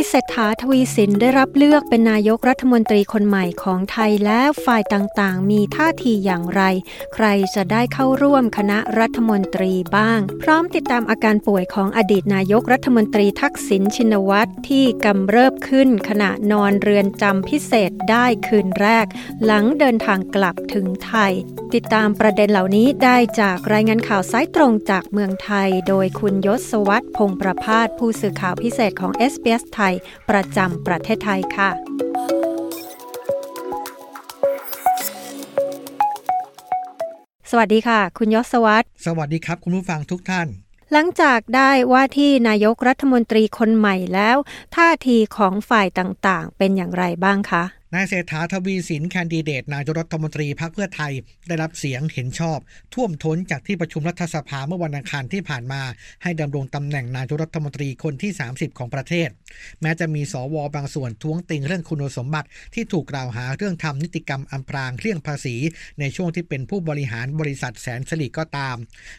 ายเศรษฐาทวีสินได้รับเลือกเป็นนายกรัฐมนตรีคนใหม่ของไทยและฝ่ายต่างๆ มีท่าทีอย่างไร ใครจะได้เข้าร่วมคณะรัฐมนตรีบ้าง พร้อมติดตามอาการป่วยของอดีตนายกรัฐมนตรีทักษิณชินวัตรที่กำเริบขึ้นขณะนอนเรือนจำพิเศษได้คืนแรก หลังเดินทางกลับถึงไทย ติดตามประเด็นเหล่านี้ได้จากรายงานข่าวสายตรงจากเมืองไทย โดยคุณยศวัตรพงประพาสผู้สื่อข่าวพิเศษของ SBS ไทยประจำประเทศไทยค่ะ สวัสดีค่ะ คุณยศวัตรสวัสดีครับ คุณผู้ฟังทุกท่าน หลังจากได้ว่าที่นายกรัฐมนตรีคนใหม่แล้ว ท่าทีของฝ่ายต่างๆ เป็นอย่างไรบ้างคะ นายเศรษฐาทวีสินแคนดิเดตนายกรัฐมนตรีพรรคเพื่อไทย ได้รับเสียงเห็นชอบ ท่วมท้นจากที่ประชุมรัฐสภาเมื่อวันอังคารที่ผ่านมา ให้ดำรงตำแหน่งนายกรัฐมนตรีคนที่ 30 ของประเทศ แม้จะมีสวบางส่วนท้วงติงเรื่องคุณสมบัติที่ถูกกล่าวหาเรื่องทำนิติกรรมอำพรางเลี่ยงภาษี ในช่วงที่เป็นผู้บริหารบริษัทแสนสลิก็ตาม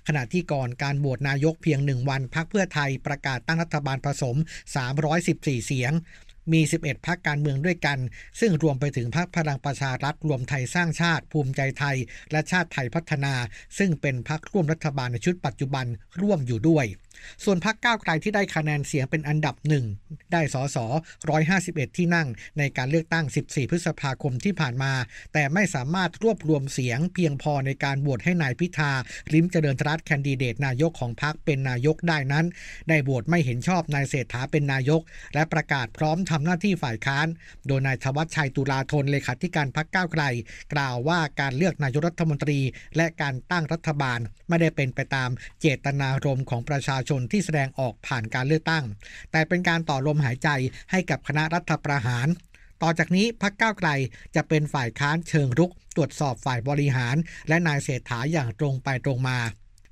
ขณะที่ก่อนการโหวตนายกเพียงหนึ่งวันพรรคเพื่อไทยประกาศตั้งรัฐบาลผสม 314 เสียง มี 11 พักการเมืองด้วยกัน ซึ่งรวมไปถึงพักพลังประชารัฐรวมไทยสร้างชาติ ภูมิใจไทย และชาติไทยพัฒนา ซึ่งเป็นพักร่วมรัฐบาลในชุดปัจจุบันร่วมอยู่ด้วย ส่วนพักก้าวไกลที่ได้คะแนนเสียงเป็นอันดับหนึ่งได้สส151 ที่นั่งในการเลือกตั้ง 14 พฤษภาคมที่ผ่านมา แต่ไม่สามารถรวบรวมเสียงเพียงพอในการโหวตให้นายพิธาลิมเจริญรัตน์แคนดิเดตนายกของพักเป็นนายกได้นั้น ได้โหวตไม่เห็นชอบนายเศรษฐาเป็นนายก และประกาศพร้อมทำหน้าที่ฝ่ายค้าน โดยนายธวัชชัยตุลาธนเลขาธิการพักก้าวไกล กล่าวว่าการเลือกนายกรัฐมนตรี และการตั้งรัฐบาลไม่ได้เป็นไปตามเจตนารมณ์ของประชาชนที่แสดงออกผ่านการเลือกตั้ง แต่เป็นการต่อลมหายใจให้กับคณะรัฐประหาร ต่อจากนี้พักก้าวไกลจะเป็นฝ่ายค้านเชิงรุก ตรวจสอบฝ่ายบริหาร และนายเศรษฐาอย่างตรงไปตรงมา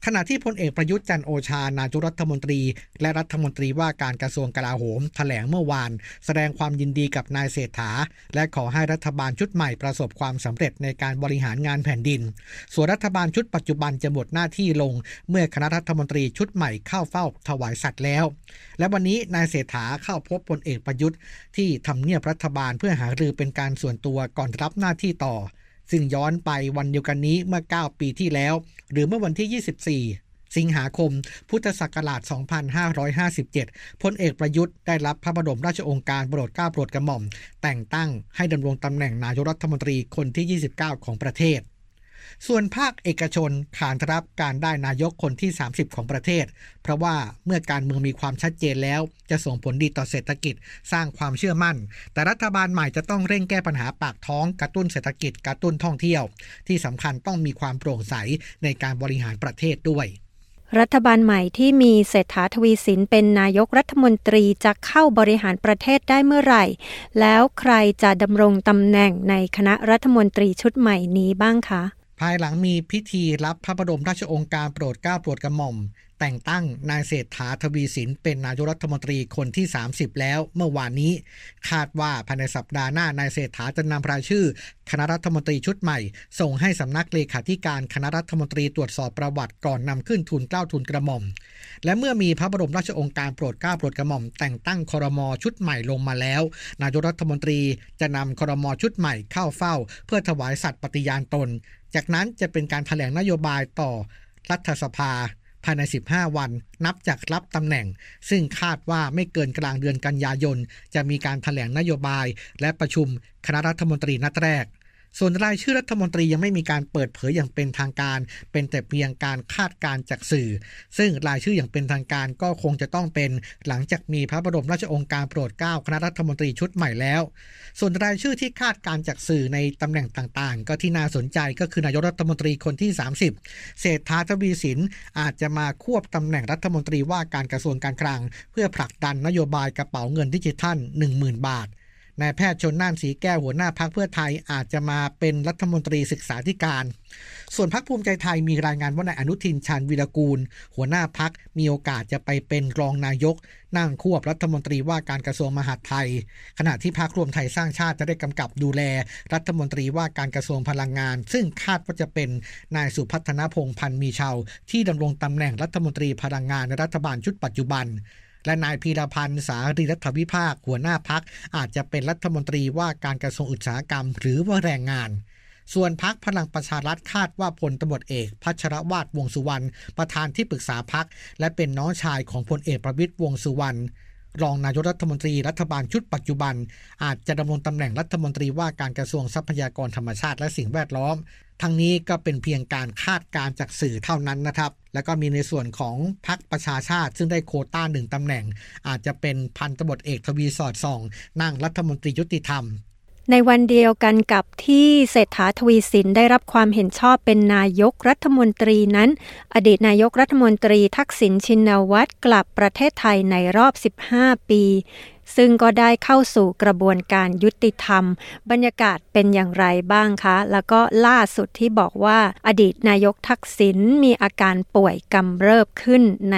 ขณะที่พลเอกประยุทธ์จันโอชา นายกรัฐมนตรี และรัฐมนตรีว่าการกระทรวงกลาโหม แถลงเมื่อวาน แสดงความยินดีกับนายเศรษฐา และขอให้รัฐบาลชุดใหม่ประสบความสำเร็จในการบริหารงานแผ่นดิน ส่วนรัฐบาลชุดปัจจุบันจะหมดหน้าที่ลง เมื่อคณะรัฐมนตรีชุดใหม่เข้าเฝ้าถวายสัตว์แล้ว และวันนี้นายเศรษฐาเข้าพบพลเอกประยุทธ์ ที่ทำเนียบรัฐบาลเพื่อหารือเป็นการส่วนตัวก่อนรับหน้าที่ต่อ ซึ่งย้อนไปวันเดียวกันนี้เมื่อ 9 ปีที่แล้ว หรือเมื่อวันที่ 24สิงหาคม พุทธศักราช 2557 พลเอกประยุทธ์ได้รับพระบรมราชโองการโปรดเกล้าโปรดกระหม่อม แต่งตั้งให้ดำรงตำแหน่งนายกรัฐมนตรีคนที่ 29 ของประเทศ ส่วนภาคเอกชนขานรับการได้นายกคนที่ 30 ของประเทศ เพราะว่าเมื่อการเมืองมีความชัดเจนแล้ว จะส่งผลดีต่อเศรษฐกิจสร้างความเชื่อมั่น แต่รัฐบาลใหม่จะต้องเร่งแก้ปัญหาปากท้องกระตุ้นเศรษฐกิจกระตุ้นท่องเที่ยว ที่สำคัญต้องมีความโปร่งใสในการบริหารประเทศด้วยรัฐบาลใหม่ที่มีเศรษฐาทวีสินเป็นนายกรัฐมนตรีจะเข้าบริหารประเทศได้เมื่อไหร่ แล้วใครจะดำรงตำแหน่งในคณะรัฐมนตรีชุดใหม่นี้บ้างคะ ภายหลังมีพิธีรับพระบรมราชองค์การโปรดเกล้าโปรดกระหม่อม แต่งตั้งนายเศรษฐาทวีสินเป็นนายกรัฐมนตรีคนที่ 30 แล้วเมื่อวานนี้ คาดว่าภายในสัปดาห์หน้านายเศรษฐาจะนำรายชื่อ คณะรัฐมนตรีชุดใหม่ ส่งให้สำนักเลขาธิการคณะรัฐมนตรีตรวจสอบประวัติก่อนนำขึ้นทุนเกล้าทุนกระหม่อม และเมื่อมีพระบรมราชองค์การโปรดเกล้าโปรดกระหม่อม แต่งตั้งครมชุดใหม่ลงมาแล้ว นายกรัฐมนตรีจะนำครมชุดใหม่เข้าเฝ้า เพื่อถวายสัตย์ปฏิญาณตน จากนั้นจะเป็นการแถลงนโยบายต่อรัฐสภาภายใน 15 วัน นับจากรับตำแหน่ง ซึ่งคาดว่าไม่เกินกลางเดือนกันยายน จะมีการถแถลงนโยบาย และประชุมคณะรัฐมนตรีนัดแรก ส่วนรายชื่อรัฐมนตรียังไม่มีการเปิดเผยอย่างเป็นทางการ เป็นแต่เพียงการคาดการจากสื่อ ซึ่งรายชื่ออย่างเป็นทางการก็คงจะต้องเป็น หลังจากมีพระบรมราชองค์การโปรดเกล้าคณะรัฐมนตรีชุดใหม่แล้ว ส่วนรายชื่อที่คาดการจากสื่อในตำแหน่งต่างๆ ก็ที่น่าสนใจก็คือนายกรัฐมนตรีคนที่ 30 เศรษฐาทวีสินอาจจะมาควบตำแหน่งรัฐมนตรีว่าการกระทรวงการคลัง เพื่อผลักดันนโยบายกระเป๋าเงินดิจิทัล 10,000 บาท นายแพทย์ชนน่านสีแก้วหัวหน้าพักเพื่อไทยอาจจะมาเป็นรัฐมนตรีศึกษาธิการ ส่วนพักภูมิใจไทยมีรายงานว่านายอนุทินชาญวีรกูล หัวหน้าพักมีโอกาสจะไปเป็นรองนายก นั่งควบรัฐมนตรีว่าการกระทรวงมหาดไทย ขณะที่พักรวมไทยสร้างชาติจะได้กำกับดูแล รัฐมนตรีว่าการกระทรวงพลังงาน ซึ่งคาดว่าจะเป็นนายสุพัฒนพงษ์พันธ์มีชาวที่ดำรงตำแหน่งรัฐมนตรีพลังงานในรัฐบาลชุดปัจจุบัน และนายพีรพันธ์สารีรัฐวิภาคหัวหน้าพักอาจจะเป็นรัฐมนตรีว่าการกระทรวงอุตสาหกรรม หรือว่าแรงงาน ส่วนพักพลังประชารัฐคาดว่าพลตำรวจเอก พัชรวาดวงสุวรรณประธานที่ปรึกษาพักและเป็นน้องชายของพลเอกประวิตยวงสุวรรณรองนายกรัฐมนตรีรัฐบาลชุดปัจจุบัน อาจจะดำรงตำแหน่งรัฐมนตรีว่าการกระทรวงทรัพยากรธรรมชาติและสิ่งแวดล้อม ทั้งนี้ก็เป็นเพียงการคาดการจากสื่อเท่านั้นนะครับ แล้วก็มีในส่วนของพรรคประชาชาติ ซึ่งได้โคต้าหนึ่งตำแหน่ง อาจจะเป็นพันตบทเอกทวีสอดส่อง นั่งรัฐมนตรียุติธรรมในวันเดียวกันกับที่เศรษฐาทวีสินได้รับความเห็นชอบเป็นนายกรัฐมนตรีนั้น อดีตนายกรัฐมนตรีทักษิณชินวัตรกลับประเทศไทยในรอบ 15 ปี ซึ่งก็ได้เข้าสู่กระบวนการยุติธรรม บรรยากาศเป็นอย่างไรบ้างคะ แล้วก็ล่าสุดที่บอกว่าอดีตนายกทักษิณมีอาการป่วยกำเริบขึ้นใน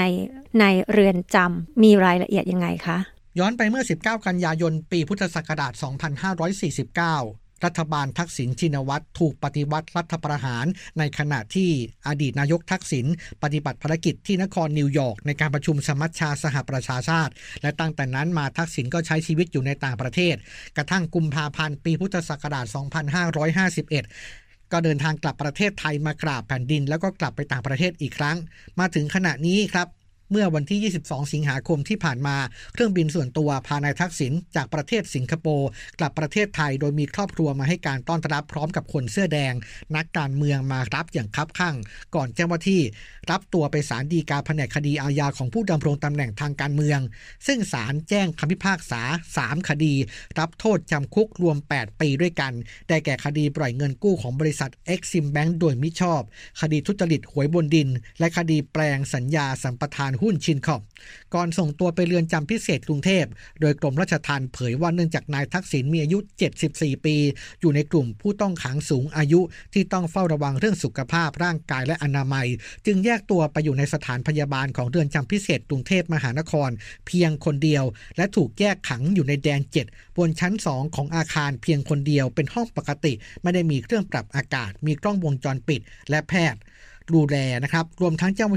ในเรือนจำมีรายละเอียดยังไงคะ ย้อนไปเมื่อ 19 กันยายน ปีพุทธศักราช 2549 รัฐบาลทักษิณชินวัตรถูกปฏิวัติรัฐประหาร ในขณะที่อดีตนายกทักษิณปฏิบัติภารกิจที่นครนิวยอร์กในการประชุมสมัชชาสหประชาชาติ และตั้งแต่นั้นมาทักษิณก็ใช้ชีวิตอยู่ในต่างประเทศ กระทั่งกุมภาพันธ์ปีพุทธศักราช 2551ก็เดินทางกลับประเทศไทยมากราบแผ่นดิน แล้วก็กลับไปต่างประเทศอีกครั้ง มาถึงขณะนี้ครับ เมื่อวันที่ 22 สิงหาคมที่ผ่านมา เครื่องบินส่วนตัวพานายทักษิณจากประเทศสิงคโปร์กลับประเทศไทยโดยมีครอบครัวมาให้การต้อนรับพร้อมกับคนเสื้อแดง นักการเมืองมารับอย่างคับข้างก่อนเจ้าหน้าที่ รับตัวไปศาลฎีกาแผนกคดีอาญาของผู้ดำรงตำแหน่งทางการเมือง ซึ่งศาลแจ้งคำพิพากษา 3 คดี รับโทษจำคุกรวม 8 ปีด้วยกัน ได้แก่คดีปล่อยเงินกู้ของบริษัท Exim Bank โดยมิชอบ คดีทุจริตหวยบนดิน และคดีแปลงสัญญาสัมปทานหุ้นชินคอปก่อนส่งตัวไปเรือนจำพิเศษกรุงเทพ โดยกรมราชทัณฑ์เผยว่าเนื่องจากนายทักษิณมีอายุ 74 ปี อยู่ในกลุ่มผู้ต้องขังสูงอายุที่ต้องเฝ้าระวังเรื่องสุขภาพร่างกายและอนามัย จึงแยกตัวไปอยู่ในสถานพยาบาลของเรือนจำพิเศษกรุงเทพมหานคร เพียงคนเดียว และถูกแยกขังอยู่ในแดนเจ็ดบนชั้นสองของอาคารเพียงคนเดียวเป็นห้องปกติ ไม่ได้มีเครื่องปรับอากาศ มีกล้องวงจรปิด และแพทย์ ดูแลนะครับ รวมทั้งเจ้า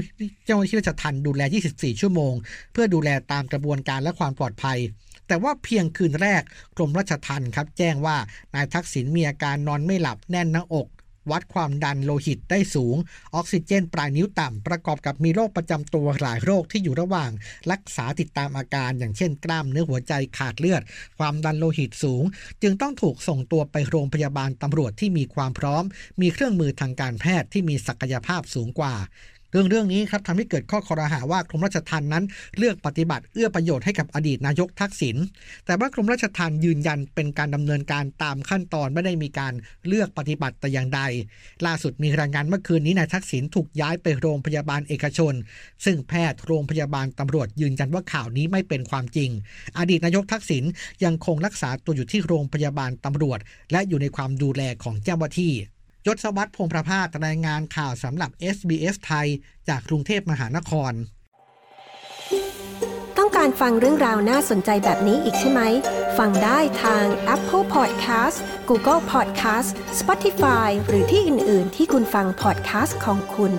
เจ้าหน้าที่ราชทัณฑ์ดูแล 24 ชั่วโมง เพื่อดูแลตามกระบวนการและความปลอดภัย แต่ว่าเพียงคืนแรกกรมราชทัณฑ์ครับ แจ้งว่านายทักษิณมีอาการนอนไม่หลับแน่นหน้าอก วัดความดันโลหิตได้สูง ออกซิเจนปลายนิ้วต่ำ ประกอบกับมีโรคประจำตัวหลายโรคที่อยู่ระหว่าง รักษาติดตามอาการ อย่างเช่นกล้ามเนื้อหัวใจขาดเลือด ความดันโลหิตสูง จึงต้องถูกส่งตัวไปโรงพยาบาลตำรวจที่มีความพร้อม มีเครื่องมือทางการแพทย์ที่มีศักยภาพสูงกว่า เรื่องเรื่องนี้ครับทำให้เกิดข้อคอรหาว่ากรมราชทัณฑ์นั้น เลือกปฏิบัติเอื้อประโยชน์ให้กับอดีตนายกทักษิณแต่ว่ากรมราชทัณฑ์ยืนยันเป็นการดำเนินการตามขั้นตอนไม่ได้มีการเลือกปฏิบัติแต่อย่างใด ล่าสุดมีรายงานเมื่อคืนนี้นายทักษิณถูกย้ายไปโรงพยาบาลเอกชน ซึ่งแพทย์โรงพยาบาลตำรวจยืนยันว่าข่าวนี้ไม่เป็นความจริง อดีตนายกทักษิณยังคงรักษาตัวอยู่ที่โรงพยาบาลตำรวจ และอยู่ในความดูแลของเจ้าหน้าที่ ยศวัตรพงประภาสรายงานข่าวสำหรับ SBS ไทย จากกรุงเทพมหานคร ต้องการฟังเรื่องราวน่าสนใจแบบนี้อีกใช่ไหม ฟังได้ทาง Apple Podcast Google Podcast Spotify หรือที่อื่น ๆ ที่คุณฟัง podcast ของคุณ